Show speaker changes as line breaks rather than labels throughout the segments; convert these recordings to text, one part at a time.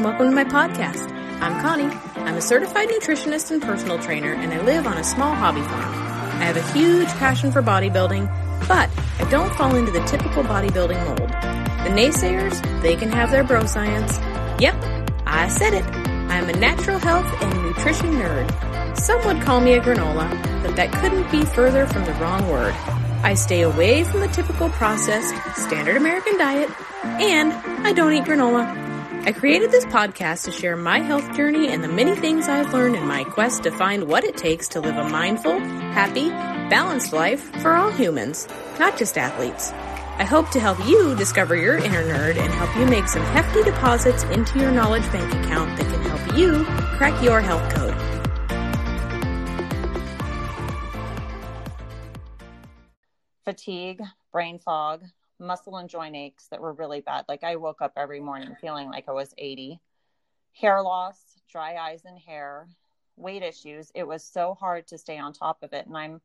and welcome to my podcast. I'm Connie. I'm a certified nutritionist and personal trainer, and I live on a small hobby farm. I have a huge passion for bodybuilding, but I don't fall into the typical bodybuilding mold. The naysayers, they can have their bro science. Yep, I said it. I'm a natural health and nutrition nerd. Some would call me a granola, but that couldn't be further from the wrong word. I stay away from the typical processed, standard American diet, and I don't eat granola. I created this podcast to share my health journey and the many things I've learned in my quest to find what it takes to live a mindful, happy, balanced life for all humans, not just athletes. I hope to help you discover your inner nerd and help you make some hefty deposits into your knowledge bank account that can help you crack your health code.
fatigue, brain fog, muscle and joint aches that were really bad. Like I woke up every morning feeling like I was 80. Hair loss, dry eyes and hair, weight issues. It was so hard to stay on top of it. And I'm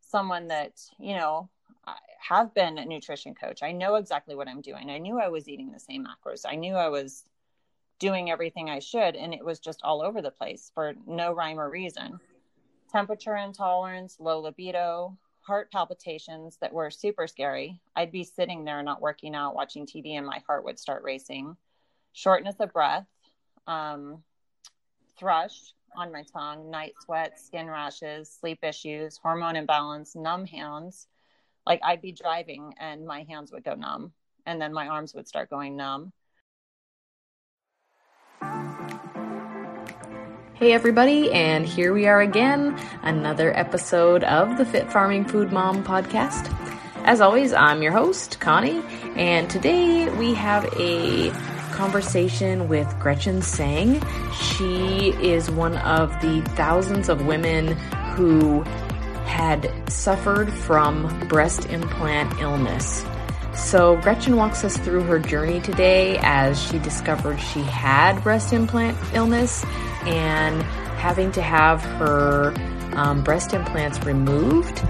someone that, you know, I have been a nutrition coach. I know exactly what I'm doing. I knew I was eating the same macros. I knew I was doing everything I should. And it was just all over the place for no rhyme or reason. Temperature intolerance, low libido, heart palpitations that were super scary. I'd be sitting there not working out, watching TV, and my heart would start racing. Shortness of breath, um, thrush on my tongue, night sweats, skin rashes, sleep issues, hormone imbalance, numb hands. Like I'd be driving and my hands would go numb, and then my arms would start going numb.
Hey, everybody, and here we are again, another episode of the Fit Farming Food Mom podcast. As always, I'm your host, Connie, and today we have a conversation with Gretchen Tseng. She is one of the thousands of women who had suffered from breast implant illness. So, Gretchen walks us through her journey today as she discovered she had breast implant illness and having to have her um, breast implants removed.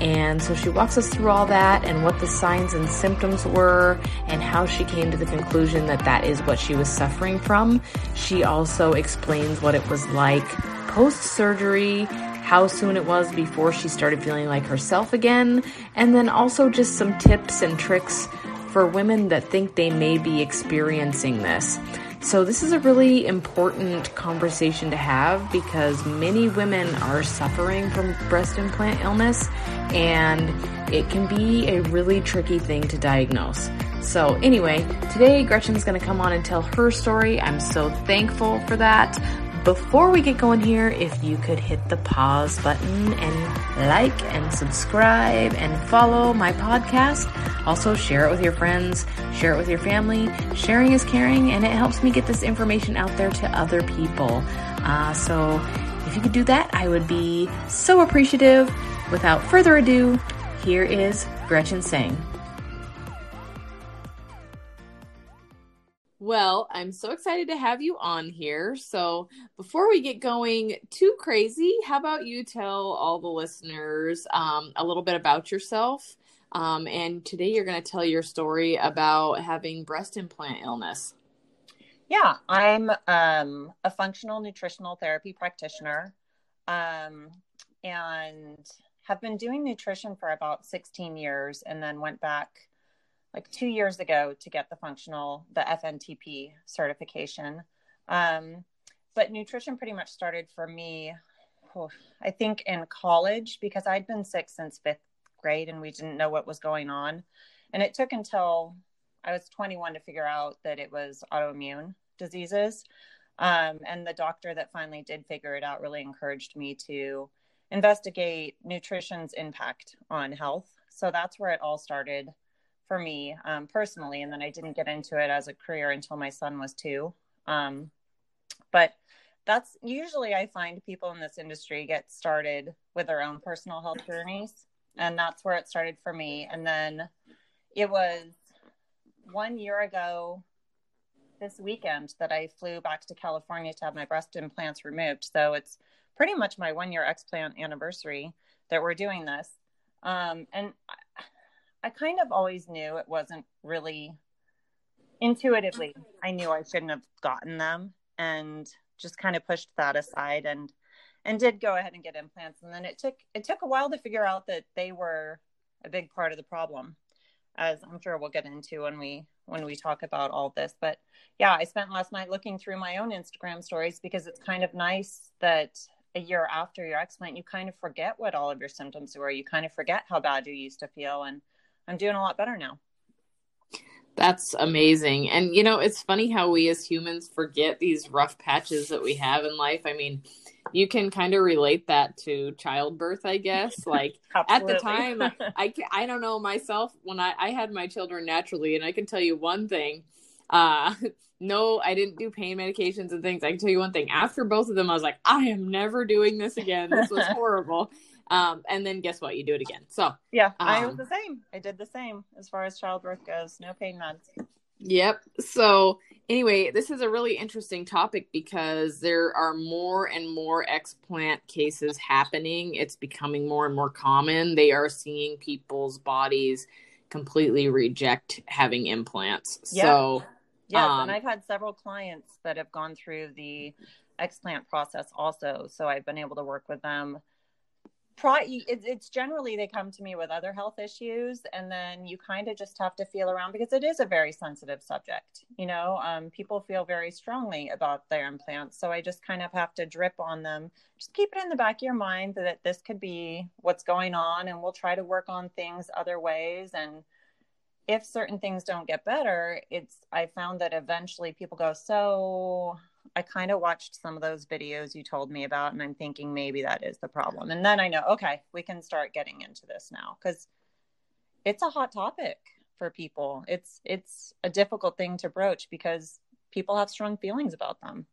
And so she walks us through all that and what the signs and symptoms were and how she came to the conclusion that that is what she was suffering from. She also explains what it was like post surgery, how soon it was before she started feeling like herself again, and then also just some tips and tricks for women that think they may be experiencing this. So, this is a really important conversation to have because many women are suffering from breast implant illness and it can be a really tricky thing to diagnose. So, anyway, today Gretchen's going to come on and tell her story. I'm so thankful for that. Before we get going here, if you could hit the pause button and like and subscribe and follow my podcast. Also, share it with your friends, share it with your family. Sharing is caring, and it helps me get this information out there to other people. Uh, so, if you could do that, I would be so appreciative. Without further ado, here is Gretchen Tseng. Well, I'm so excited to have you on here. So, before we get going too crazy, how about you tell all the listeners um, a little bit about yourself? Um, and today you're going to tell your story about having breast implant illness.
Yeah, I'm um, a functional nutritional therapy practitioner um, and have been doing nutrition for about 16 years and then went back like two years ago to get the functional, the FNTP certification. Um, but nutrition pretty much started for me, oh, I think, in college because I'd been sick since fifth grade and we didn't know what was going on. And it took until I was 21 to figure out that it was autoimmune diseases. Um, and the doctor that finally did figure it out really encouraged me to investigate nutrition's impact on health. So that's where it all started for me um, personally. And then I didn't get into it as a career until my son was two. Um, but that's usually I find people in this industry get started with their own personal health journeys. And that's where it started for me. And then it was one year ago this weekend that I flew back to California to have my breast implants removed. So it's pretty much my one year explant anniversary that we're doing this. Um, and I kind of always knew it wasn't really intuitively, I knew I shouldn't have gotten them and just kind of pushed that aside and and did go ahead and get implants. And then it took it took a while to figure out that they were a big part of the problem as i'm sure we'll get into when we when we talk about all this. But yeah i spent last night looking through my own instagram stories because it's kind of nice that a year after your explant you kind of forget what all of your symptoms were. You kind of forget how bad you used to feel. And i'm doing a lot better now
that's amazing. And you know, it's funny how we as humans forget these rough patches that we have in life. I mean, you can kind of relate that to childbirth, I guess. Like at the time, I I don't know myself when I I had my children naturally, and I can tell you one thing. Uh, no, I didn't do pain medications and things. I can tell you one thing. After both of them, I was like, I am never doing this again. This was horrible. Um, and then guess what? You do it again. So
yeah, um, I was um, the same. I did the same as far as childbirth goes. No pain meds.
Yep. So anyway, this is a really interesting topic because there are more and more explant cases happening. It's becoming more and more common. They are seeing people's bodies completely reject having implants. Yeah. So
yes, um, and I've had several clients that have gone through the explant process also. So I've been able to work with them Pro- it's generally they come to me with other health issues and then you kind of just have to feel around because it is a very sensitive subject you know? Um, people feel very strongly about their implants so i just kind of have to drip on them. Just keep it in the back of your mind that this could be what's going on and we'll try to work on things other ways and if certain things don't get better it's i found that eventually people go so I kind of watched some of those videos you told me about, and I'm thinking maybe that is the problem. And then I know, okay, we can start getting into this now because it's a hot topic for people. It's it's a difficult thing to broach because people have strong feelings about them.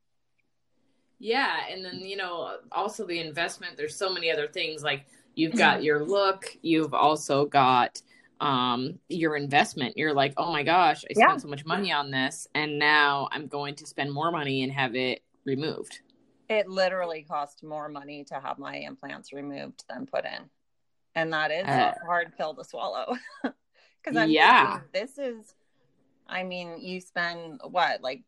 Yeah, and then you know, also the investment. There's so many other things like you've mm-hmm. got your look, you've also got um your investment. You're like oh my gosh i spent yeah. so much money on this and now i'm going to spend more money and have it removed.
It literally cost more money to have my implants removed than put in. And that is uh, a hard pill to swallow. Because i'm yeah. Thinking, this is i mean you spend what like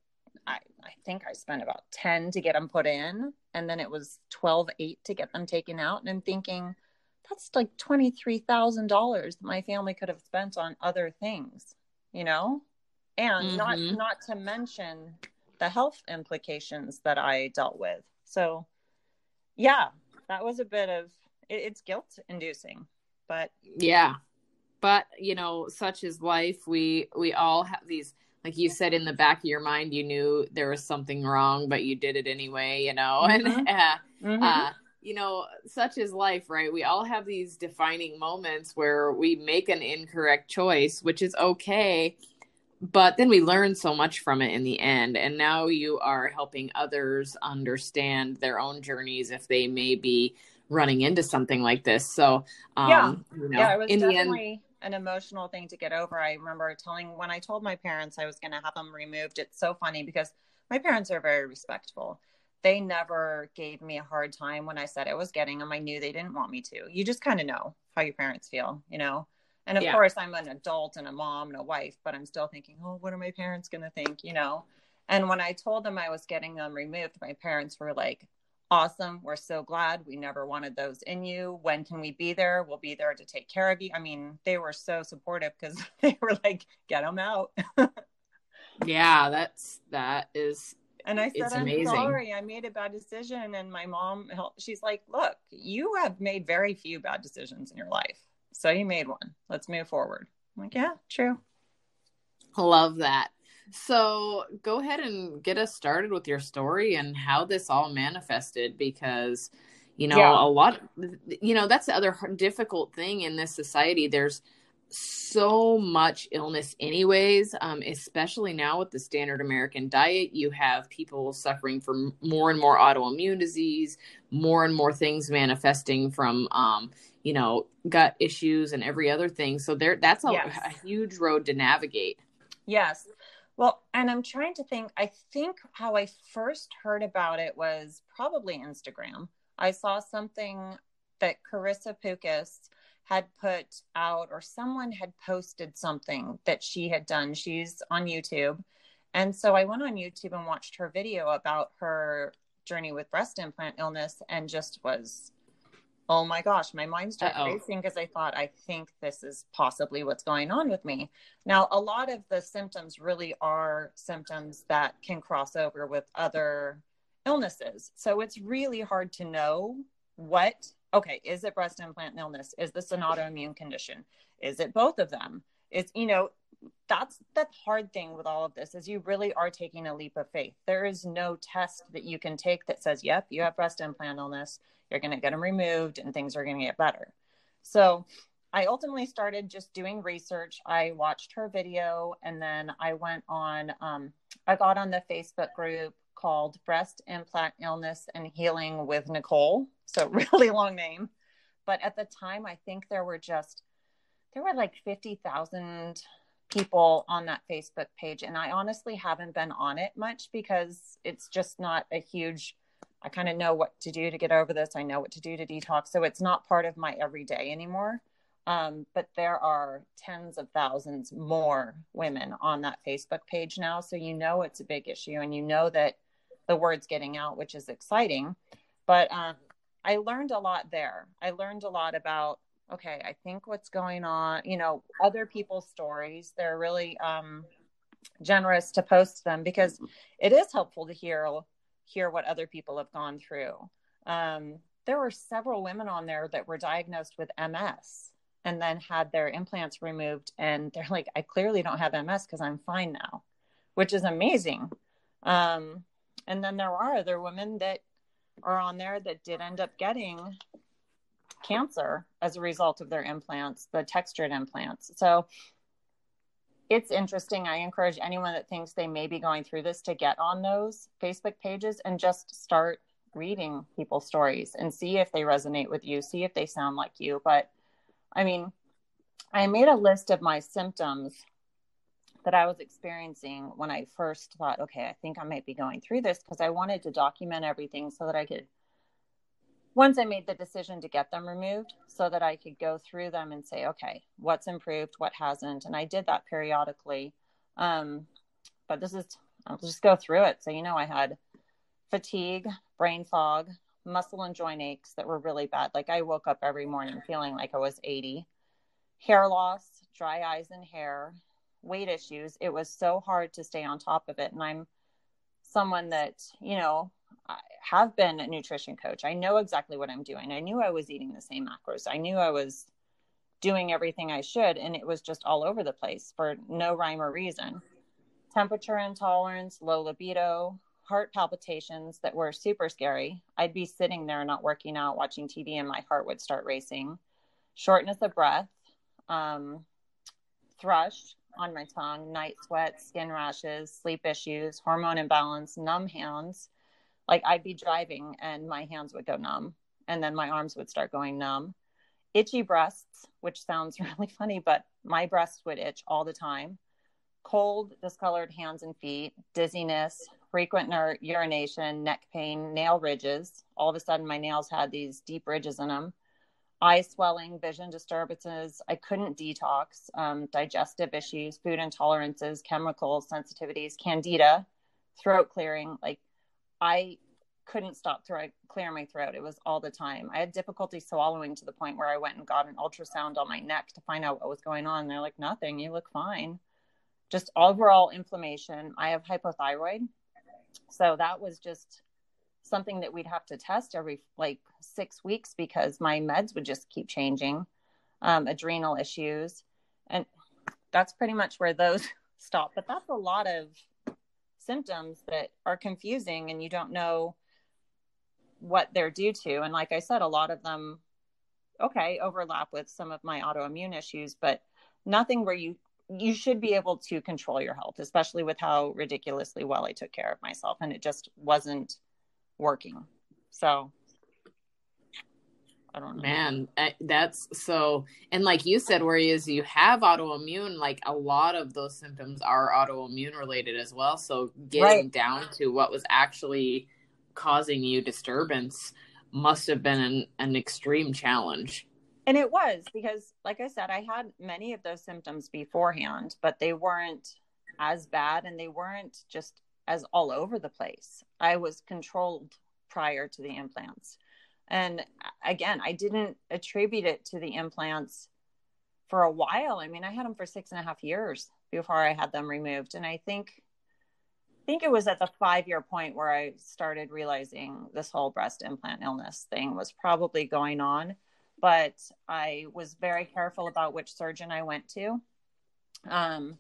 I, I think i spent about 10 to get them put in and then it was 12 8 to get them taken out and i'm thinking that's like $23,000 that my family could have spent on other things, you know? And mm-hmm. not not to mention the health implications that I dealt with. So, yeah, that was a bit of it, it's guilt inducing, but
yeah. But, you know, such is life. We we all have these like you said in the back of your mind you knew there was something wrong but you did it anyway you know mm-hmm. and uh, mm-hmm. uh, you know, such is life, right? We all have these defining moments where we make an incorrect choice, which is okay, but then we learn so much from it in the end. And now you are helping others understand their own journeys if they may be running into something like this. So, um,
yeah, you know, yeah, it was in definitely end, an emotional thing to get over. I remember telling when I told my parents I was going to have them removed. It's so funny because my parents are very respectful they never gave me a hard time when I said I was getting them. I knew they didn't want me to. You just kind of know how your parents feel, you know? And of yeah. course, I'm an adult and a mom and a wife, but I'm still thinking, oh, what are my parents going to think, you know? And when I told them I was getting them removed, my parents were like, awesome. We're so glad. We never wanted those in you. When can we be there? We'll be there to take care of you. I mean, they were so supportive because they were like, get them out.
yeah, that's, that is
and I said, I'm amazing. sorry, I made a bad decision. And my mom, she's like, look, you have made very few bad decisions in your life. So you made one. Let's move forward. I'm like, yeah, true.
Love that. So go ahead and get us started with your story and how this all manifested because, you know, yeah. a lot, you know, that's the other difficult thing in this society. There's, so much illness anyways um, especially now with the standard american diet you have people suffering from more and more autoimmune disease more and more things manifesting from um, you know gut issues and every other thing. So there that's a, yes. a huge road to navigate.
Yes. Well and i'm trying to think i think how i first heard about it was probably instagram. I saw something that Karissa Pukas had put out or someone had posted something that she had done. She's on YouTube. And so I went on YouTube and watched her video about her journey with breast implant illness and just was oh my gosh, my mind started Uh-oh. racing because I thought, I think this is possibly what's going on with me. Now, a lot of the symptoms really are symptoms that can cross over with other illnesses. So it's really hard to know what, okay, is it breast implant illness? Is this an autoimmune condition? Is it both of them? It's, you know, that's the hard thing with all of this is you really are taking a leap of faith. There is no test that you can take that says, yep, you have breast implant illness you're going to get them removed and things are going to get better. So I ultimately started just doing research. I watched her video and then I went on, um, I got on the Facebook group called Breast Implant Illness and Healing with Nicole. So, really long name. But at the time, I think there were just, there were like 50,000 people on that Facebook page. And I honestly haven't been on it much because it's just not a huge I kind of know what to do to get over this. I know what to do to detox. So it's not part of my everyday anymore. Um, but there are tens of thousands more women on that Facebook page now. So you know it's a big issue and you know that the word's getting out, which is exciting. But um, I learned a lot there. I learned a lot about, okay, I think what's going on, you know, other people's stories. They're really um, generous to post them because it is helpful to hear hear what other people have gone through. Um, there were several women on there that were diagnosed with MS and then had their implants removed. And they're like, I clearly don't have MS because I'm fine now, which is amazing. Um, and then there are other women that are on there that did end up getting cancer as a result of their implants, the textured implants. So it's interesting. I encourage anyone that thinks they may be going through this to get on those Facebook pages and just start reading people's stories and see if they resonate with you, see if they sound like you. But I mean, I made a list of my symptoms that I was experiencing when I first thought, okay, I think I might be going through this because I wanted to document everything so that I could once I made the decision to get them removed so that I could go through them and say, okay, what's improved, what hasn't. And I did that periodically. Um, but this is, I'll just go through it. So, you know, I had fatigue, brain fog, muscle and joint aches that were really bad. Like I woke up every morning feeling like I was 80, hair loss, dry eyes and hair, weight issues. It was so hard to stay on top of it. And I'm someone that, you know, I have been a nutrition coach. I know exactly what I'm doing. I knew I was eating the same macros. I knew I was doing everything I should, and it was just all over the place for no rhyme or reason. Temperature intolerance, low libido, heart palpitations that were super scary. I'd be sitting there not working out, watching TV, and my heart would start racing. Shortness of breath, um, thrush on my tongue, night sweats, skin rashes, sleep issues, hormone imbalance, numb hands like I'd be driving and my hands would go numb and then my arms would start going numb. Itchy breasts, which sounds really funny, but my breasts would itch all the time. Cold, discolored hands and feet, dizziness, frequent urination, neck pain, nail ridges. All of a sudden, my nails had these deep ridges in them. Eye swelling, vision disturbances. I couldn't detox, um, digestive issues, food intolerances, chemical sensitivities, candida, throat clearing. Like I couldn't stop throat, clear my throat. It was all the time. I had difficulty swallowing to the point where I went and got an ultrasound on my neck to find out what was going on. They're like, nothing, you look fine. Just overall inflammation. I have hypothyroid. So that was just something that we'd have to test every like six weeks because my meds would just keep changing. Um, adrenal issues. And that's pretty much where those stop. But that's a lot of symptoms that are confusing and you don't know what they're due to. And like I said, a lot of them, okay, overlap with some of my autoimmune issues, but nothing where you you should be able to control your health, especially with how ridiculously well I took care of myself, and it just wasn't working. So I don't know.
Man, that's so. And like you said, whereas you have autoimmune, like a lot of those symptoms are autoimmune related as well. So getting right. down to what was actually causing you disturbance must have been an, an extreme challenge.
And it was because, like I said, I had many of those symptoms beforehand, but they weren't as bad and they weren't just as all over the place. I was controlled prior to the implants. And again, I didn't attribute it to the implants for a while. I mean, I had them for six and a half years before I had them removed. And I think I think it was at the five year point where I started realizing this whole breast implant illness thing was probably going on. But I was very careful about which surgeon I went to. Um,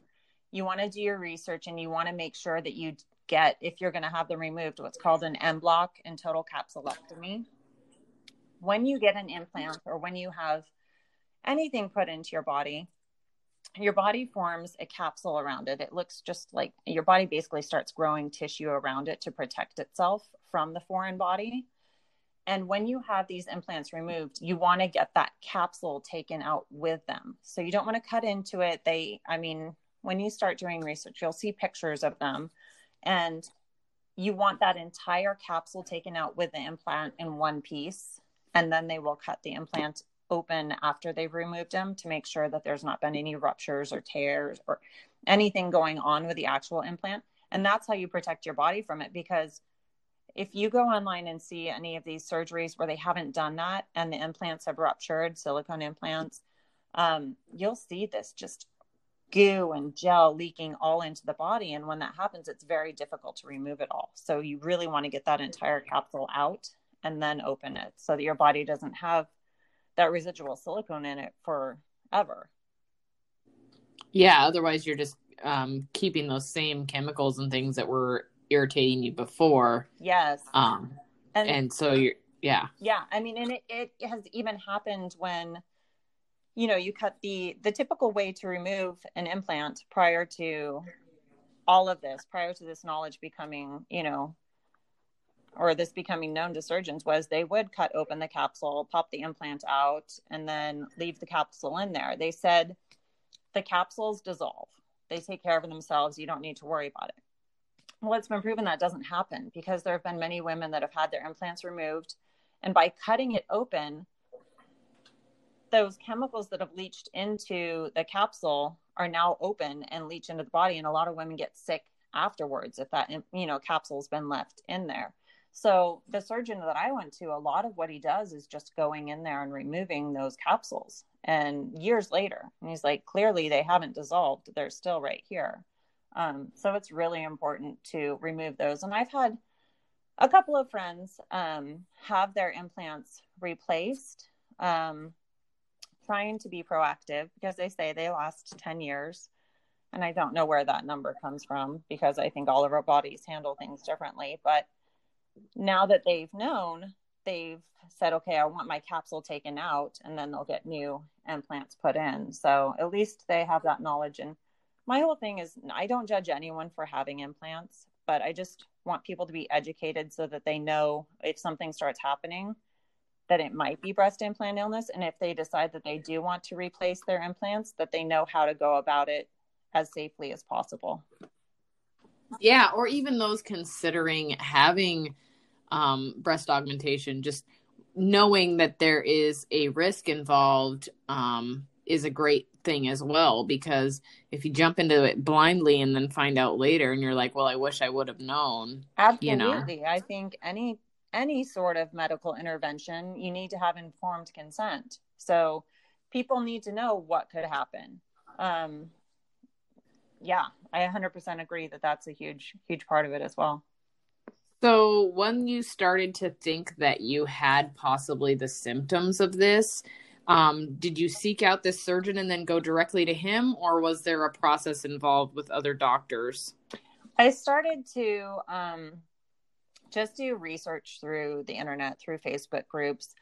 you want to do your research and you want to make sure that you get, if you're going to have them removed, what's called an en bloc and total capsulectomy. When you get an implant or when you have anything put into your body, your body forms a capsule around it. It looks just like your body basically starts growing tissue around it to protect itself from the foreign body. And when you have these implants removed, you want to get that capsule taken out with them. So you don't want to cut into it. They, I mean, when you start doing research, you'll see pictures of them and you want that entire capsule taken out with the implant in one piece and then they will cut the implant open after they've removed them to make sure that there's not been any ruptures or tears or anything going on with the actual implant. And that's how you protect your body from it because if you go online and see any of these surgeries where they haven't done that and the implants have ruptured silicone implants um, you'll see this just goo and gel leaking all into the body. And when that happens, it's very difficult to remove it all. So you really want to get that entire capsule out and then open it so that your body doesn't have that residual silicone in it forever.
Yeah, otherwise you're just um, keeping those same chemicals and things that were irritating you before.
Yes.
Um, and, and so you're, yeah.
Yeah. I mean, and it, it has even happened when you know you cut the the typical way to remove an implant prior to all of this prior to this knowledge becoming you know or this becoming known to surgeons was they would cut open the capsule pop the implant out and then leave the capsule in there. They said the capsules dissolve. They take care of themselves. You don't need to worry about it. Well it's been proven that doesn't happen because there have been many women that have had their implants removed. And by cutting it open those chemicals that have leached into the capsule are now open and leach into the body and a lot of women get sick afterwards if that you know capsule's been left in there. So the surgeon that i went to a lot of what he does is just going in there and removing those capsules. And years later and he's like clearly they haven't dissolved. They're still right here. Um, so it's really important to remove those. And i've had a couple of friends um, have their implants replaced um, trying to be proactive because they say they last 10 years. And I don't know where that number comes from because I think all of our bodies handle things differently. But now that they've known, they've said, okay, I want my capsule taken out, and then they'll get new implants put in. So at least they have that knowledge. And my whole thing is, I don't judge anyone for having implants, but I just want people to be educated so that they know if something starts happening that it might be breast implant illness and if they decide that they do want to replace their implants that they know how to go about it as safely as possible
yeah or even those considering having um, breast augmentation just knowing that there is a risk involved um, is a great thing as well because if you jump into it blindly and then find out later and you're like well i wish i would have known
absolutely you know? i think any any sort of medical intervention, you need to have informed consent. So people need to know what could happen. Um, yeah, I 100% agree that that's a huge, huge part of it as well.
So, when you started to think that you had possibly the symptoms of this, um, did you seek out this surgeon and then go directly to him, or was there a process involved with other doctors?
I started to um, just do research through the internet, through Facebook groups.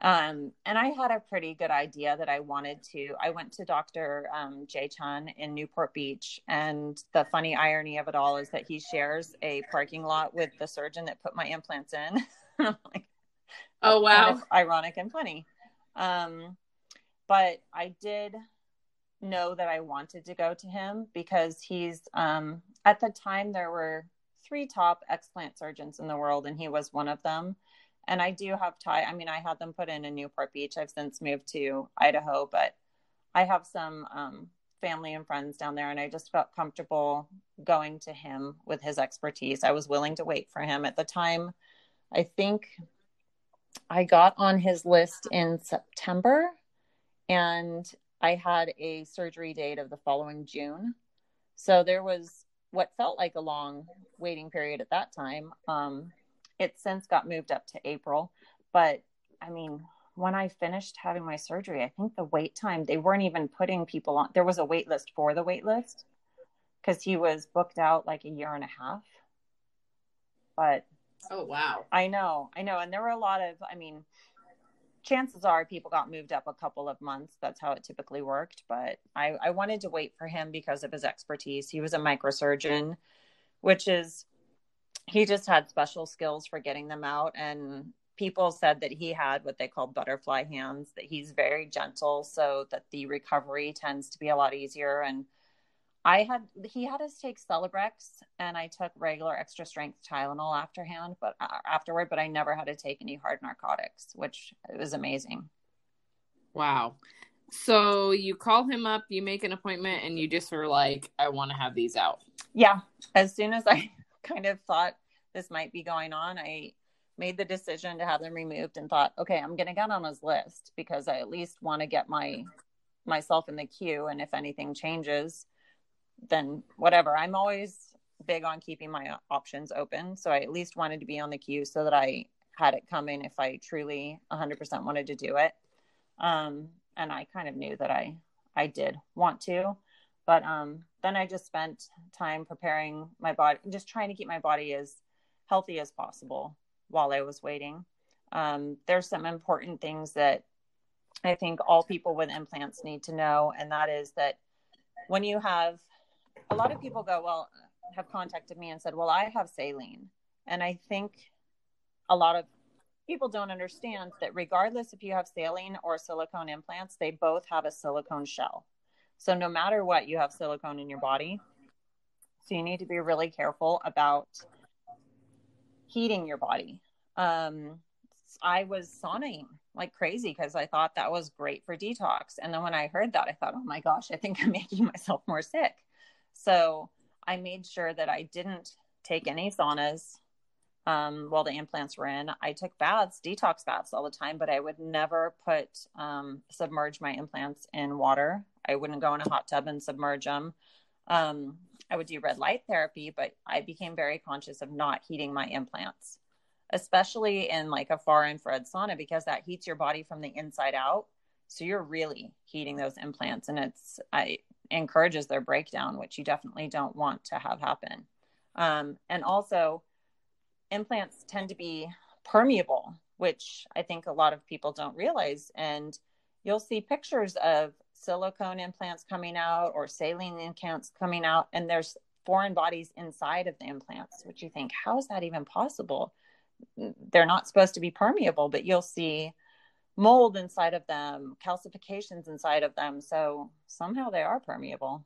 Um, and I had a pretty good idea that I wanted to. I went to Dr. Um, Jae Chun in Newport Beach, and the funny irony of it all is that he shares a parking lot with the surgeon that put my implants in.
like, oh wow, kind of
ironic and funny. Um, but I did know that I wanted to go to him because he's um, at the time there were three top explant surgeons in the world, and he was one of them. And I do have tie. I mean, I had them put in in Newport Beach. I've since moved to Idaho, but I have some um, family and friends down there, and I just felt comfortable going to him with his expertise. I was willing to wait for him at the time. I think I got on his list in September, and I had a surgery date of the following June. So there was what felt like a long waiting period at that time. Um, it since got moved up to April, but I mean, when I finished having my surgery, I think the wait time, they weren't even putting people on. There was a wait list for the wait list because he was booked out like a year and a half. But
oh, wow.
I know, I know. And there were a lot of, I mean, chances are people got moved up a couple of months. That's how it typically worked. But I, I wanted to wait for him because of his expertise. He was a microsurgeon, which is, he just had special skills for getting them out. And people said that he had what they call butterfly hands, that he's very gentle so that the recovery tends to be a lot easier. And I had, he had us take Celebrex and I took regular extra strength Tylenol afterhand, but uh, afterward, but I never had to take any hard narcotics, which was amazing.
Wow. So you call him up, you make an appointment, and you just were like, I want to have these out.
Yeah. As soon as I kind of thought this might be going on, I made the decision to have them removed and thought, okay, I'm going to get on his list because I at least want to get my myself in the queue. And if anything changes, then whatever. I'm always big on keeping my options open. So I at least wanted to be on the queue so that I had it coming if I truly 100% wanted to do it. Um, and I kind of knew that I I did want to, but um, then I just spent time preparing my body, just trying to keep my body as healthy as possible while I was waiting. Um, there's some important things that I think all people with implants need to know, and that is that when you have a lot of people go, well, have contacted me and said, well, I have saline. And I think a lot of people don't understand that regardless if you have saline or silicone implants, they both have a silicone shell. So no matter what, you have silicone in your body. So you need to be really careful about heating your body. Um, I was sauning like crazy because I thought that was great for detox. And then when I heard that, I thought, oh my gosh, I think I'm making myself more sick. So I made sure that I didn't take any saunas um, while the implants were in. I took baths, detox baths all the time, but I would never put um, submerge my implants in water. I wouldn't go in a hot tub and submerge them. Um, I would do red light therapy, but I became very conscious of not heating my implants, especially in like a far infrared sauna, because that heats your body from the inside out. So you're really heating those implants, and it's I encourages their breakdown, which you definitely don't want to have happen. Um, and also, implants tend to be permeable, which I think a lot of people don't realize. And you'll see pictures of silicone implants coming out or saline implants coming out, and there's foreign bodies inside of the implants, which you think, how is that even possible? They're not supposed to be permeable, but you'll see mold inside of them, calcifications inside of them. So somehow they are permeable.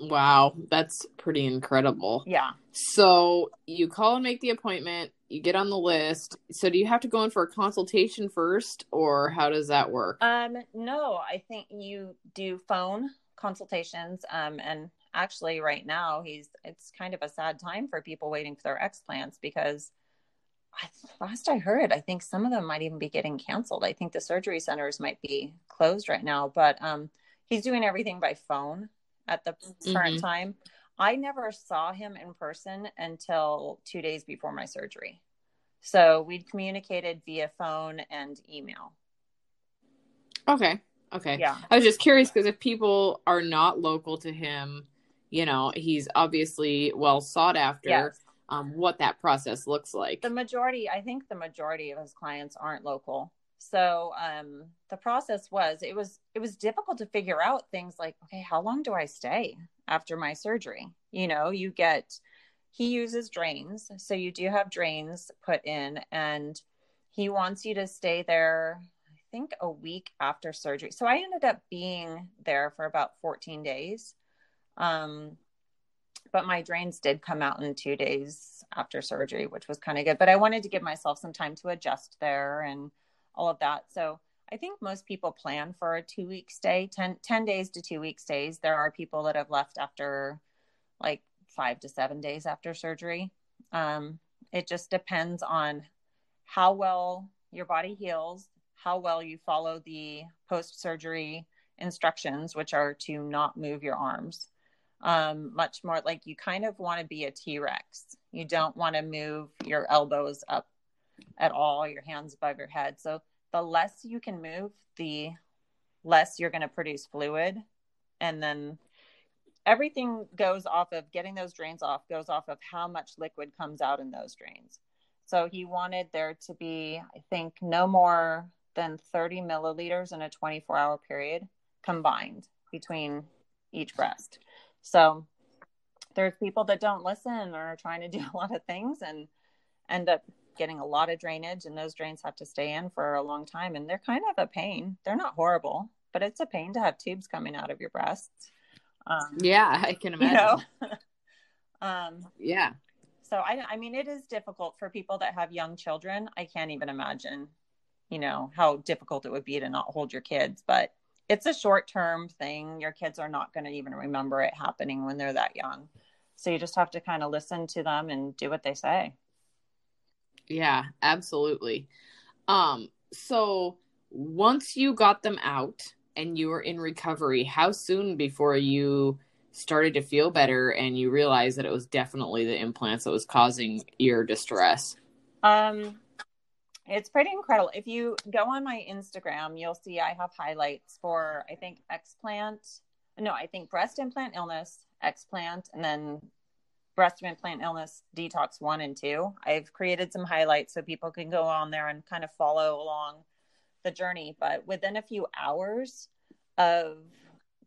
Wow, that's pretty incredible.
Yeah.
So you call and make the appointment, you get on the list. So do you have to go in for a consultation first or how does that work?
Um no, I think you do phone consultations um and actually right now he's it's kind of a sad time for people waiting for their explants because last I heard, I think some of them might even be getting canceled. I think the surgery centers might be closed right now, but um, he's doing everything by phone at the mm-hmm. current time. I never saw him in person until two days before my surgery. So we'd communicated via phone and email.
Okay. Okay.
Yeah.
I was just curious because if people are not local to him, you know, he's obviously well sought after.
Yes
um, what that process looks like.
The majority, I think the majority of his clients aren't local. So um, the process was it was it was difficult to figure out things like okay how long do I stay after my surgery? You know you get he uses drains so you do have drains put in and he wants you to stay there I think a week after surgery. So I ended up being there for about 14 days. Um, but my drains did come out in two days after surgery, which was kind of good. But I wanted to give myself some time to adjust there and all of that. So I think most people plan for a two week stay, 10, 10 days to two week stays. There are people that have left after like five to seven days after surgery. Um, it just depends on how well your body heals, how well you follow the post surgery instructions, which are to not move your arms. Um, much more like you kind of want to be a T Rex. You don't want to move your elbows up at all, your hands above your head. So the less you can move, the less you're going to produce fluid. And then everything goes off of getting those drains off, goes off of how much liquid comes out in those drains. So he wanted there to be, I think, no more than 30 milliliters in a 24 hour period combined between each breast. So there's people that don't listen or are trying to do a lot of things and end up getting a lot of drainage and those drains have to stay in for a long time and they're kind of a pain. They're not horrible, but it's a pain to have tubes coming out of your breasts.
Um, yeah, I can imagine. You know?
um,
yeah.
So I, I mean, it is difficult for people that have young children. I can't even imagine, you know, how difficult it would be to not hold your kids, but it's a short term thing. Your kids are not going to even remember it happening when they're that young. So you just have to kind of listen to them and do what they say.
Yeah, absolutely. Um, so once you got them out and you were in recovery, how soon before you started to feel better and you realized that it was definitely the implants that was causing your distress?
Um, it's pretty incredible. If you go on my Instagram, you'll see I have highlights for I think explant. No, I think breast implant illness, explant, and then breast implant illness detox one and two. I've created some highlights so people can go on there and kind of follow along the journey. But within a few hours of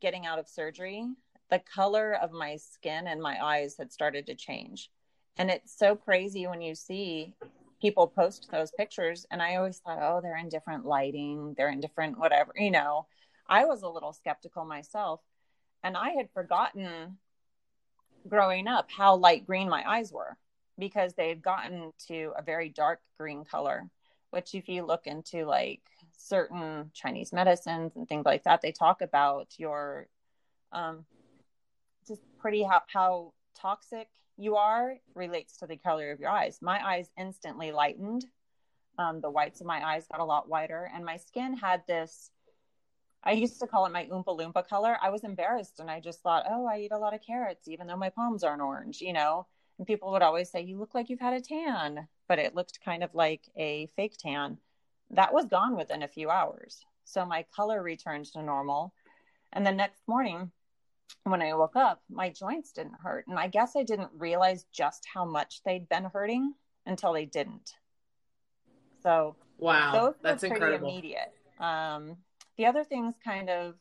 getting out of surgery, the color of my skin and my eyes had started to change. And it's so crazy when you see people post those pictures. And I always thought, oh, they're in different lighting, they're in different whatever, you know. I was a little skeptical myself. And I had forgotten growing up how light green my eyes were because they had gotten to a very dark green color, which, if you look into like certain Chinese medicines and things like that, they talk about your um, just pretty how, how toxic you are relates to the color of your eyes. My eyes instantly lightened. Um, the whites of my eyes got a lot whiter, and my skin had this I used to call it my Oompa Loompa color. I was embarrassed and I just thought, oh, I eat a lot of carrots, even though my palms aren't orange, you know? And people would always say, you look like you've had a tan, but it looked kind of like a fake tan. That was gone within a few hours. So my color returned to normal. And the next morning, when I woke up, my joints didn't hurt. And I guess I didn't realize just how much they'd been hurting until they didn't. So,
wow, those
that's pretty incredible. immediate. Um, the other things kind of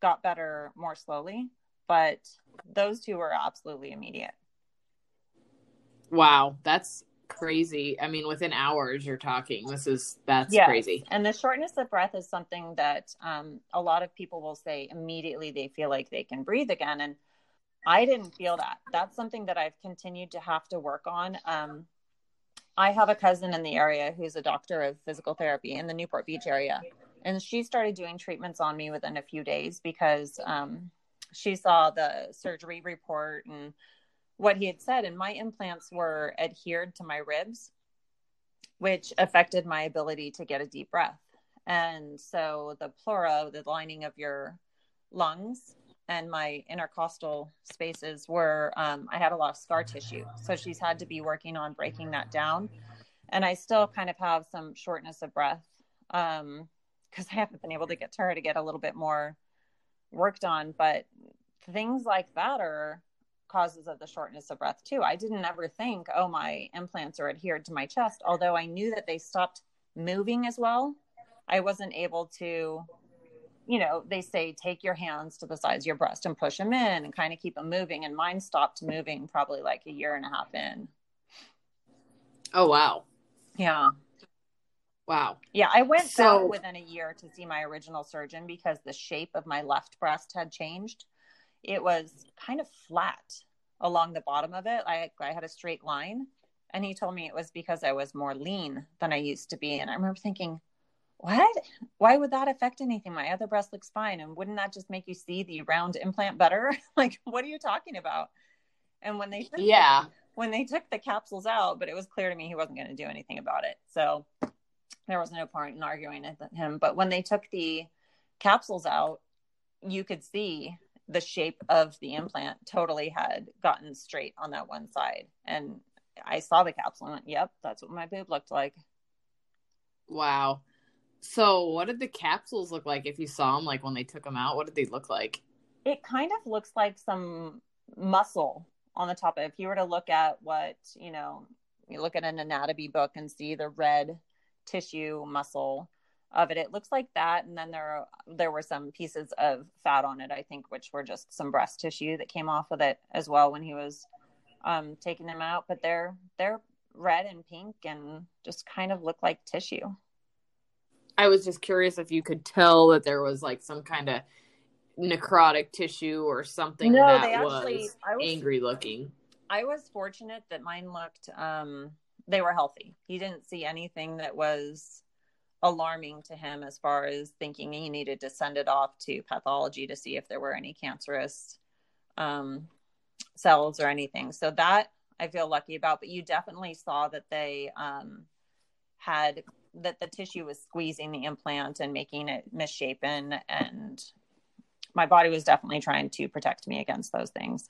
got better more slowly, but those two were absolutely immediate.
Wow, that's crazy. I mean, within hours, you're talking. This is that's
yes.
crazy.
And the shortness of breath is something that um, a lot of people will say immediately they feel like they can breathe again, and I didn't feel that. That's something that I've continued to have to work on. Um, I have a cousin in the area who's a doctor of physical therapy in the Newport Beach area, and she started doing treatments on me within a few days because um, she saw the surgery report and what he had said and my implants were adhered to my ribs which affected my ability to get a deep breath. And so the pleura the lining of your lungs and my intercostal spaces were um, i had a lot of scar tissue. So she's had to be working on breaking that down. And i still kind of have some shortness of breath um, because I haven't been able to get to her to get a little bit more worked on. But things like that are causes of the shortness of breath too. I didn't ever think, oh, my implants are adhered to my chest, although I knew that they stopped moving as well. I wasn't able to, you know, they say take your hands to the sides of your breast and push them in and kind of keep them moving. And mine stopped moving probably like a year and a half in.
Oh, wow.
Yeah.
Wow.
Yeah, I went so, back within a year to see my original surgeon because the shape of my left breast had changed. It was kind of flat. along the bottom of it. I I had a straight line, and he told me it was because I was more lean than I used to be. And I remember thinking, what? Why would that affect anything? My other breast looks fine, and wouldn't that just make you see the round implant better? like, what are you talking about? And when they took
yeah
when they took the capsules out, but it was clear to me he wasn't going to do anything about it. So there was no point in arguing with him. But when they took the capsules out, you could see the shape of the implant totally had gotten straight on that one side. And I saw the capsule and went, yep, that's what my boob looked like.
Wow. So, what did the capsules look like if you saw them, like when they took them out? What did they look like?
It kind of looks like some muscle on the top. If you were to look at what, you know, you look at an anatomy book and see the red tissue muscle of it, it looks like that. And then there, there were some pieces of fat on it, I think, which were just some breast tissue that came off with it as well when he was um, taking them out. But they're, they're red and pink and just kind of look like tissue.
I was just curious if you could tell that there was like some kind of necrotic tissue or something no, that actually, was, was angry looking.
I was fortunate that mine looked um they were healthy. He didn't see anything that was alarming to him as far as thinking he needed to send it off to pathology to see if there were any cancerous um, cells or anything. So that I feel lucky about. But you definitely saw that they um, had that the tissue was squeezing the implant and making it misshapen and my body was definitely trying to protect me against those things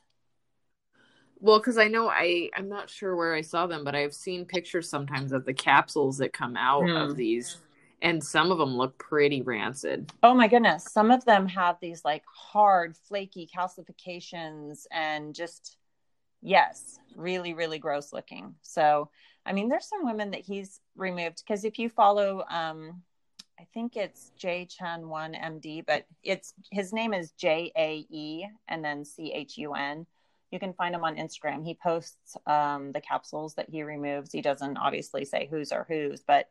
well because i know i i'm not sure where i saw them but i've seen pictures sometimes of the capsules that come out mm. of these and some of them look pretty rancid
oh my goodness some of them have these like hard flaky calcifications and just yes really really gross looking so i mean there's some women that he's removed because if you follow um I think it's Jae Chun One MD, but it's his name is J A E and then C H U N. You can find him on Instagram. He posts um, the capsules that he removes. He doesn't obviously say whose or whose, but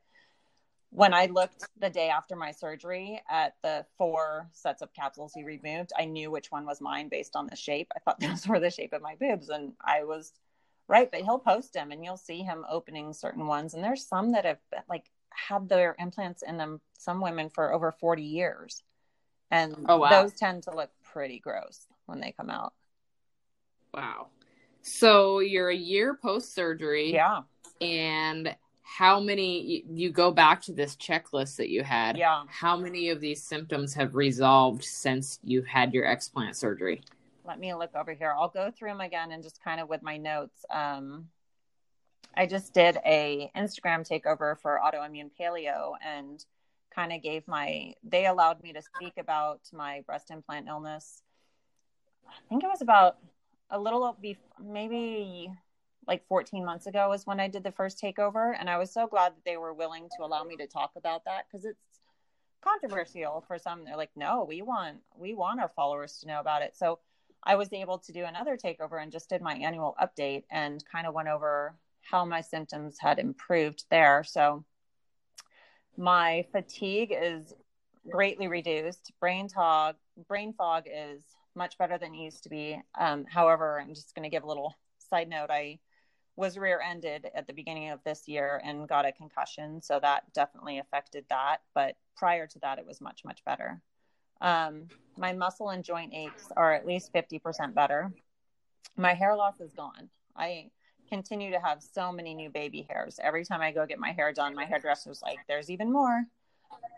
when I looked the day after my surgery at the four sets of capsules he removed, I knew which one was mine based on the shape. I thought those were the shape of my boobs, and I was right. But he'll post them, and you'll see him opening certain ones. And there's some that have like had their implants in them, some women for over 40 years. And oh, wow. those tend to look pretty gross when they come out.
Wow. So you're a year post surgery.
Yeah.
And how many you go back to this checklist that you had
yeah.
how many of these symptoms have resolved since you had your explant surgery?
Let me look over here. I'll go through them again and just kind of with my notes. Um I just did a Instagram takeover for autoimmune paleo and kind of gave my they allowed me to speak about my breast implant illness. I think it was about a little maybe like 14 months ago was when I did the first takeover and I was so glad that they were willing to allow me to talk about that cuz it's controversial for some they're like no we want we want our followers to know about it. So I was able to do another takeover and just did my annual update and kind of went over how my symptoms had improved there. So my fatigue is greatly reduced. Brain fog, brain fog is much better than it used to be. Um, however, I'm just going to give a little side note. I was rear-ended at the beginning of this year and got a concussion, so that definitely affected that. But prior to that, it was much much better. Um, my muscle and joint aches are at least 50% better. My hair loss is gone. I continue to have so many new baby hairs. Every time I go get my hair done, my hairdresser's like, there's even more.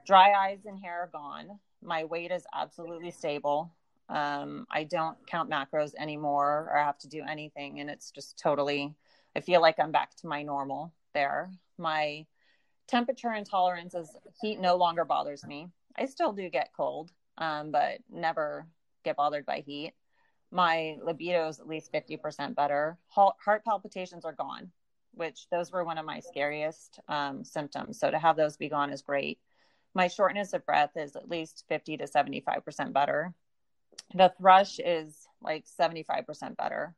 Dry eyes and hair are gone. My weight is absolutely stable. Um, I don't count macros anymore or have to do anything. And it's just totally, I feel like I'm back to my normal there. My temperature intolerance is heat no longer bothers me. I still do get cold, um, but never get bothered by heat my libido is at least 50% better. Heart palpitations are gone, which those were one of my scariest um, symptoms. So to have those be gone is great. My shortness of breath is at least 50 to 75% better. The thrush is like 75% better.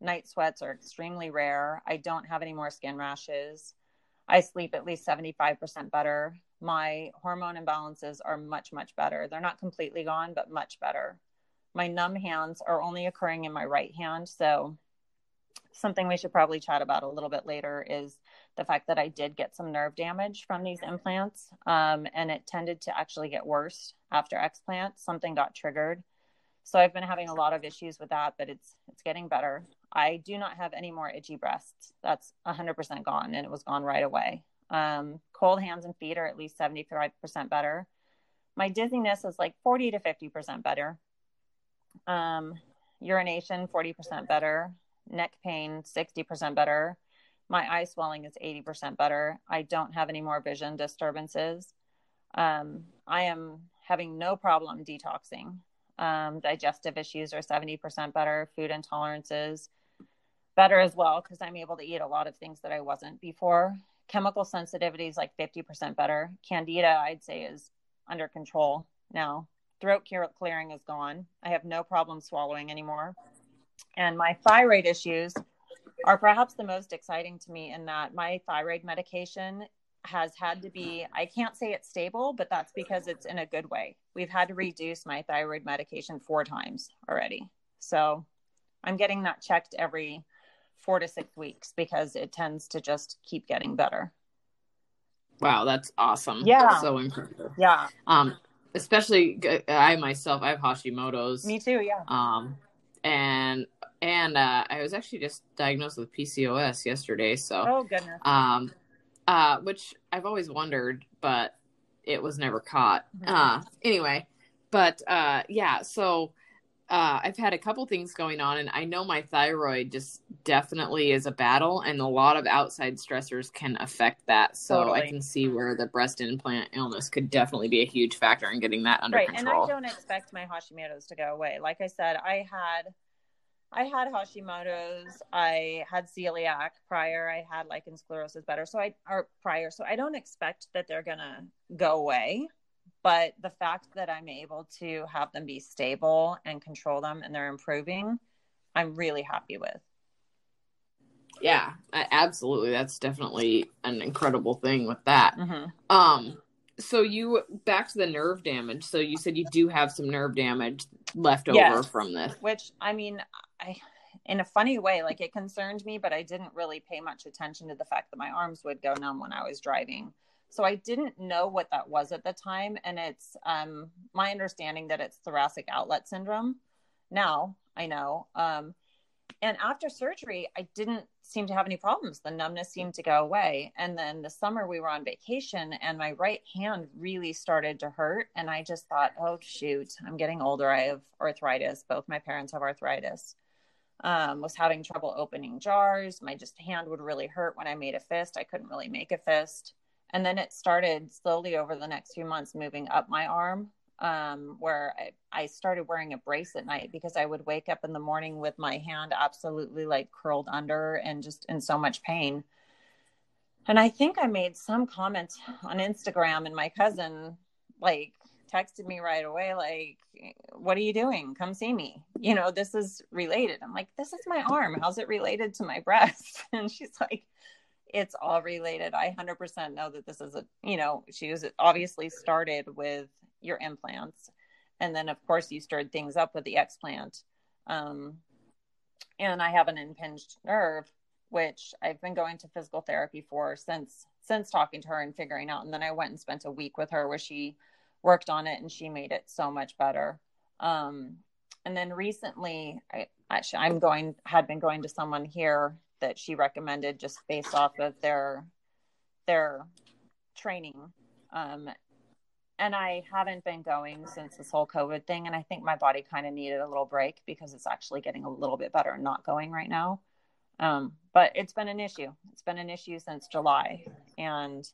Night sweats are extremely rare. I don't have any more skin rashes. I sleep at least 75% better. My hormone imbalances are much, much better. They're not completely gone, but much better my numb hands are only occurring in my right hand. So something we should probably chat about a little bit later is the fact that I did get some nerve damage from these implants, um, and it tended to actually get worse after explant. Something got triggered, so I've been having a lot of issues with that, but it's it's getting better. I do not have any more itchy breasts. That's 100% gone, and it was gone right away. Um, cold hands and feet are at least 75% better. My dizziness is like 40 to 50% better. Um, urination, 40% better. Neck pain, 60% better. My eye swelling is 80% better. I don't have any more vision disturbances. Um, I am having no problem detoxing. Um, digestive issues are 70% better. Food intolerances, better as well because I'm able to eat a lot of things that I wasn't before. Chemical sensitivity is like 50% better. Candida, I'd say, is under control now. Throat clearing is gone. I have no problem swallowing anymore. And my thyroid issues are perhaps the most exciting to me in that my thyroid medication has had to be i can't say it's stable but that's because it's in a good way we've had to reduce my thyroid medication four times already. So i'm getting that checked every four to six weeks because it tends to just keep getting better.
Wow that's awesome.
Yeah.
That's so impressive.
Yeah.
Um especially i myself i have hashimoto's.
Me too yeah.
Um and and uh, I was actually just diagnosed with PCOS yesterday. So,
oh goodness,
um, uh, which I've always wondered, but it was never caught. Uh, anyway, but uh, yeah, so uh, I've had a couple things going on, and I know my thyroid just definitely is a battle, and a lot of outside stressors can affect that. So totally. I can see where the breast implant illness could definitely be a huge factor in getting that under
right.
control.
Right, and I don't expect my Hashimoto's to go away. Like I said, I had I had Hashimoto's. I had celiac prior. I had lichen sclerosis better. So I or prior. So I don't expect that they're gonna go away. But the fact that I'm able to have them be stable and control them and they're improving, I'm really happy with.
Yeah, absolutely. That's definitely an incredible thing with that.
Mm-hmm.
Um, so you back to the nerve damage. So you said you do have some nerve damage left yes. over from this.
Which I mean, I in a funny way, like it concerned me, but I didn't really pay much attention to the fact that my arms would go numb when I was driving. So I didn't know what that was at the time. And it's um, my understanding that it's thoracic outlet syndrome. Now I know. Um, and after surgery, I didn't seem to have any problems. The numbness seemed to go away. And then the summer we were on vacation and my right hand really started to hurt. And I just thought, oh, shoot, I'm getting older. I have arthritis. Both my parents have arthritis um, was having trouble opening jars. My just hand would really hurt when I made a fist. I couldn't really make a fist. And then it started slowly over the next few months moving up my arm, um, where I, I started wearing a brace at night because I would wake up in the morning with my hand absolutely like curled under and just in so much pain. And I think I made some comments on Instagram, and my cousin like texted me right away, like, what are you doing? Come see me. You know, this is related. I'm like, this is my arm. How's it related to my breast? And she's like, it's all related. I 100% know that this is a, you know, she was obviously started with your implants. And then, of course, you stirred things up with the explant. Um, and I have an impinged nerve, which I've been going to physical therapy for since since talking to her and figuring out. And then I went and spent a week with her where she worked on it and she made it so much better. Um, and then recently, I actually I'm going had been going to someone here that she recommended just based off of their their training. Um, and I haven't been going since this whole COVID thing. And I think my body kind of needed a little break because it's actually getting a little bit better and not going right now. Um, but it's been an issue. It's been an issue since July. And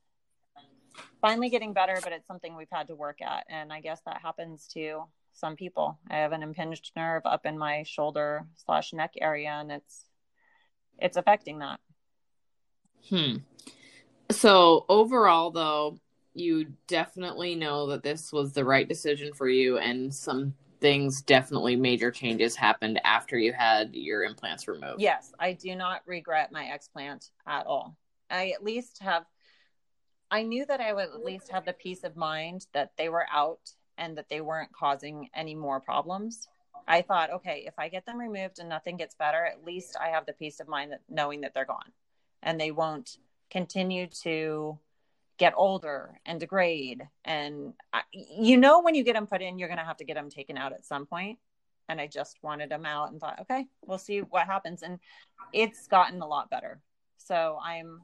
finally getting better, but it's something we've had to work at. And I guess that happens to some people. I have an impinged nerve up in my shoulder slash neck area, and it's it's affecting that.
Hmm. So overall, though, you definitely know that this was the right decision for you, and some things definitely major changes happened after you had your implants removed.
Yes, I do not regret my explant at all. I at least have I knew that I would at least have the peace of mind that they were out and that they weren't causing any more problems. I thought, okay, if I get them removed and nothing gets better, at least I have the peace of mind that knowing that they're gone and they won't continue to get older and degrade. And I, you know, when you get them put in, you're going to have to get them taken out at some point. And I just wanted them out and thought, okay, we'll see what happens. And it's gotten a lot better. So I'm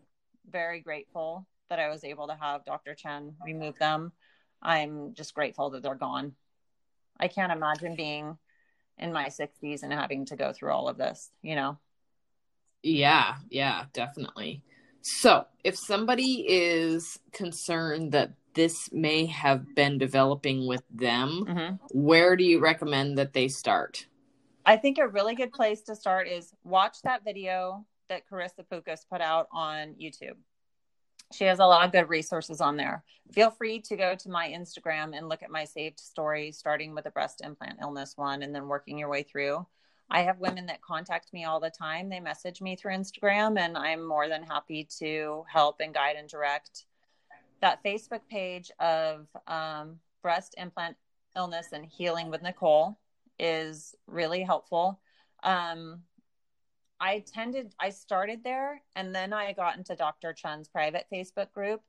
very grateful that I was able to have Dr. Chun remove them. I'm just grateful that they're gone. I can't imagine being in my 60s and having to go through all of this, you know?
Yeah, yeah, definitely. So, if somebody is concerned that this may have been developing with them, mm-hmm. where do you recommend that they start?
I think a really good place to start is watch that video that Karissa Pukas put out on YouTube. She has a lot of good resources on there. Feel free to go to my Instagram and look at my saved stories, starting with the breast implant illness one and then working your way through. I have women that contact me all the time. They message me through Instagram, and I'm more than happy to help and guide and direct. That Facebook page of um, breast implant illness and healing with Nicole is really helpful. Um, I tended, I started there and then I got into Dr. Chun's private Facebook group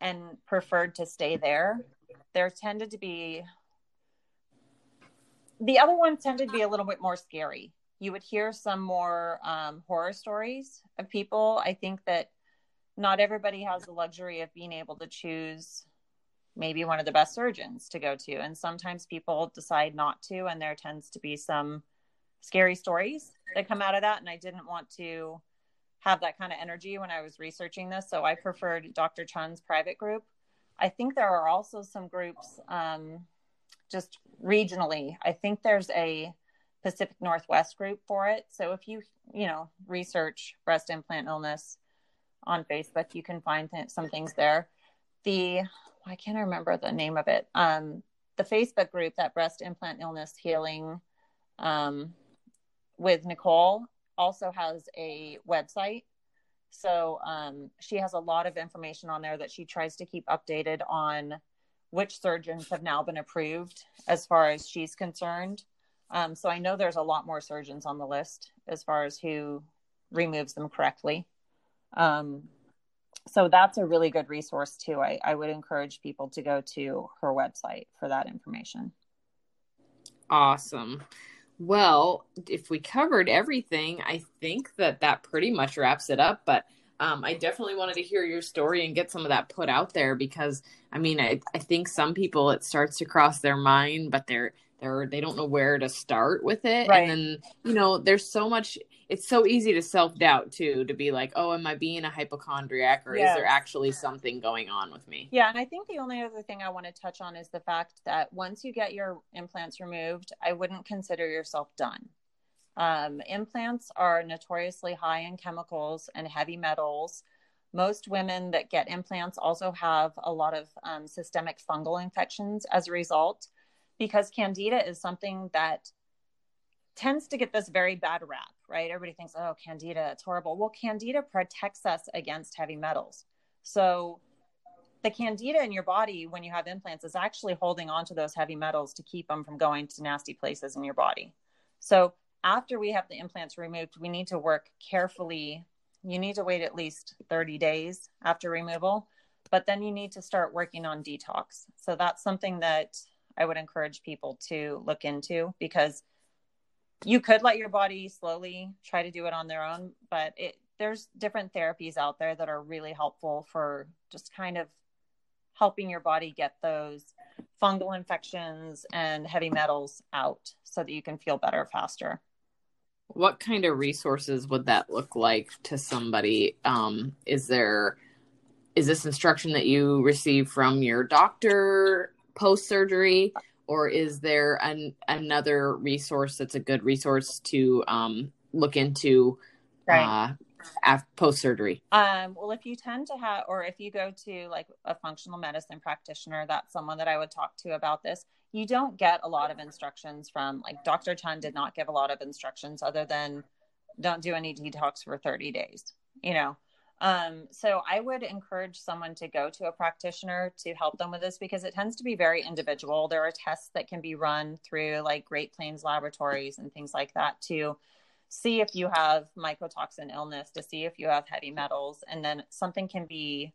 and preferred to stay there. There tended to be, the other one tended to be a little bit more scary. You would hear some more um, horror stories of people. I think that not everybody has the luxury of being able to choose maybe one of the best surgeons to go to. And sometimes people decide not to, and there tends to be some scary stories that come out of that. And I didn't want to have that kind of energy when I was researching this. So I preferred Dr. Chun's private group. I think there are also some groups um, just regionally. I think there's a Pacific Northwest group for it. So if you, you know, research breast implant illness on Facebook, you can find th- some things there. The, I can't remember the name of it. Um, the Facebook group, that breast implant illness healing um, with Nicole also has a website. So um, she has a lot of information on there that she tries to keep updated on which surgeons have now been approved as far as she's concerned. Um, so I know there's a lot more surgeons on the list as far as who removes them correctly. Um, so that's a really good resource too. I, I would encourage people to go to her website for that information.
Awesome. Well, if we covered everything, I think that that pretty much wraps it up. But um, I definitely wanted to hear your story and get some of that put out there because I mean, I, I think some people it starts to cross their mind, but they're they're they don't know where to start with it right. and then you know there's so much it's so easy to self-doubt too to be like oh am i being a hypochondriac or yes. is there actually something going on with me?
Yeah and i think the only other thing i want to touch on is the fact that once you get your implants removed i wouldn't consider yourself done. Um, implants are notoriously high in chemicals and heavy metals. Most women that get implants also have a lot of um, systemic fungal infections as a result because candida is something that tends to get this very bad rap, right? Everybody thinks, oh, candida, it's horrible. Well, candida protects us against heavy metals. So the candida in your body when you have implants is actually holding on to those heavy metals to keep them from going to nasty places in your body. So after we have the implants removed, we need to work carefully. You need to wait at least 30 days after removal, but then you need to start working on detox. So that's something that I would encourage people to look into because you could let your body slowly try to do it on their own, but it there's different therapies out there that are really helpful for just kind of helping your body get those fungal infections and heavy metals out so that you can feel better faster.
What kind of resources would that look like to somebody? Um, is there is this instruction that you receive from your doctor post surgery or is there an, another resource that's a good resource to um, look into right. uh, post surgery?
Um, well, if you tend to have, or if you go to like a functional medicine practitioner, that's someone that I would talk to about this. You don't get a lot of instructions from, like, Dr. Chun did not give a lot of instructions other than don't do any detox for 30 days, you know. Um, so I would encourage someone to go to a practitioner to help them with this because it tends to be very individual. There are tests that can be run through like Great Plains laboratories and things like that to see if you have mycotoxin illness, to see if you have heavy metals, and then something can be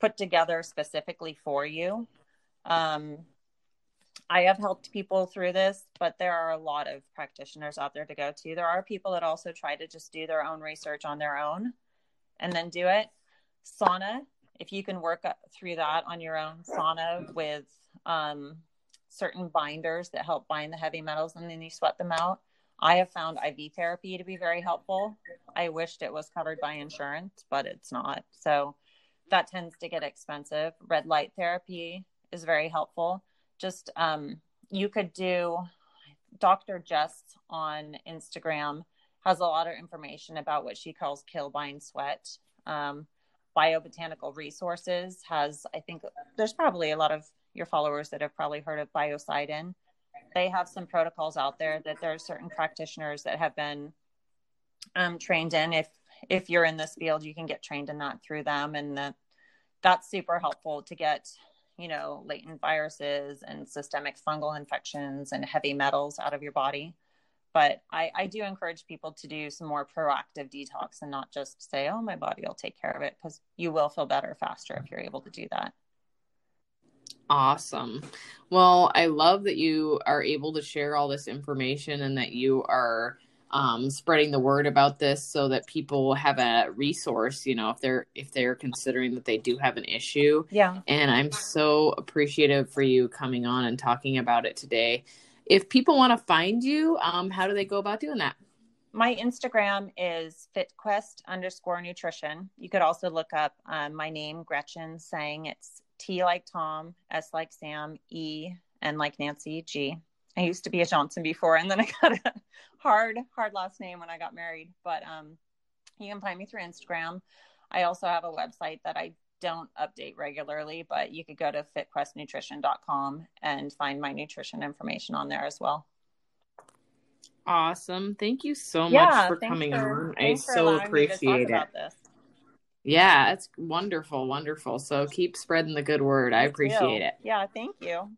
put together specifically for you. Um, I have helped people through this, but there are a lot of practitioners out there to go to. There are people that also try to just do their own research on their own and then do it. Sauna, if you can work through that on your own, sauna with um, certain binders that help bind the heavy metals and then you sweat them out. I have found IV therapy to be very helpful. I wished it was covered by insurance, but it's not. So that tends to get expensive. Red light therapy is very helpful. Just um, you could do Dr. Jess on Instagram has a lot of information about what she calls kill bind sweat. Um, biobotanical resources has i think there's probably a lot of your followers that have probably heard of biocidin. They have some protocols out there that there are certain practitioners that have been um, trained in. If if you're in this field you can get trained in that through them. And the, that's super helpful to get you know latent viruses and systemic fungal infections and heavy metals out of your body but I, I do encourage people to do some more proactive detox and not just say, oh, my body will take care of it because you will feel better faster if you're able to do that.
Awesome. Well, I love that you are able to share all this information and that you are um, spreading the word about this so that people have a resource you know if they're if they're considering that they do have an issue
yeah
and i'm so appreciative for you coming on and talking about it today if people want to find you, um, how do they go about doing that?
My Instagram is fitquest underscore nutrition. You could also look up um, my name, Gretchen, Tseng it's T like Tom, S like Sam, E, and like Nancy, G. I used to be a Johnson before, and then I got a hard, hard last name when I got married. But um, you can find me through Instagram. I also have a website that I don't update regularly, but you could go to fitquestnutrition.com and find my nutrition information on there as well.
Awesome. Thank you so yeah, much for coming for, on. I so appreciate it. Yeah, it's wonderful, wonderful. So keep spreading the good word. I appreciate it.
Yeah, thank you.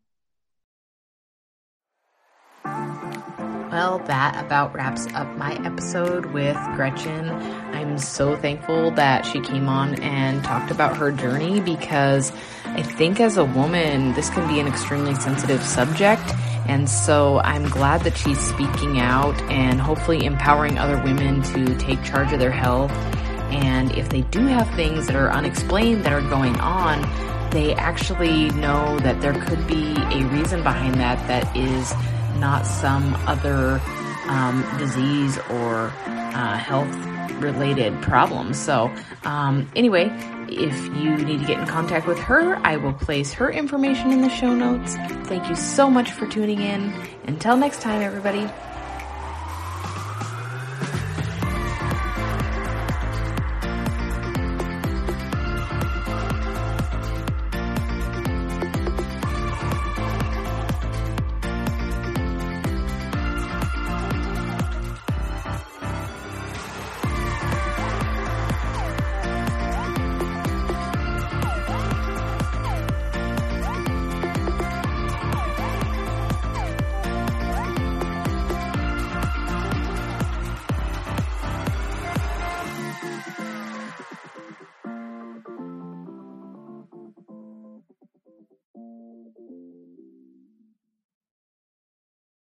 Well, that about wraps up my episode with Gretchen. I'm so thankful that she came on and talked about her journey because I think as a woman, this can be an extremely sensitive subject. And so I'm glad that she's speaking out and hopefully empowering other women to take charge of their health. And if they do have things that are unexplained that are going on, they actually know that there could be a reason behind that that is not some other um, disease or uh, health related problem. So, um, anyway, if you need to get in contact with her, I will place her information in the show notes. Thank you so much for tuning in. Until next time, everybody.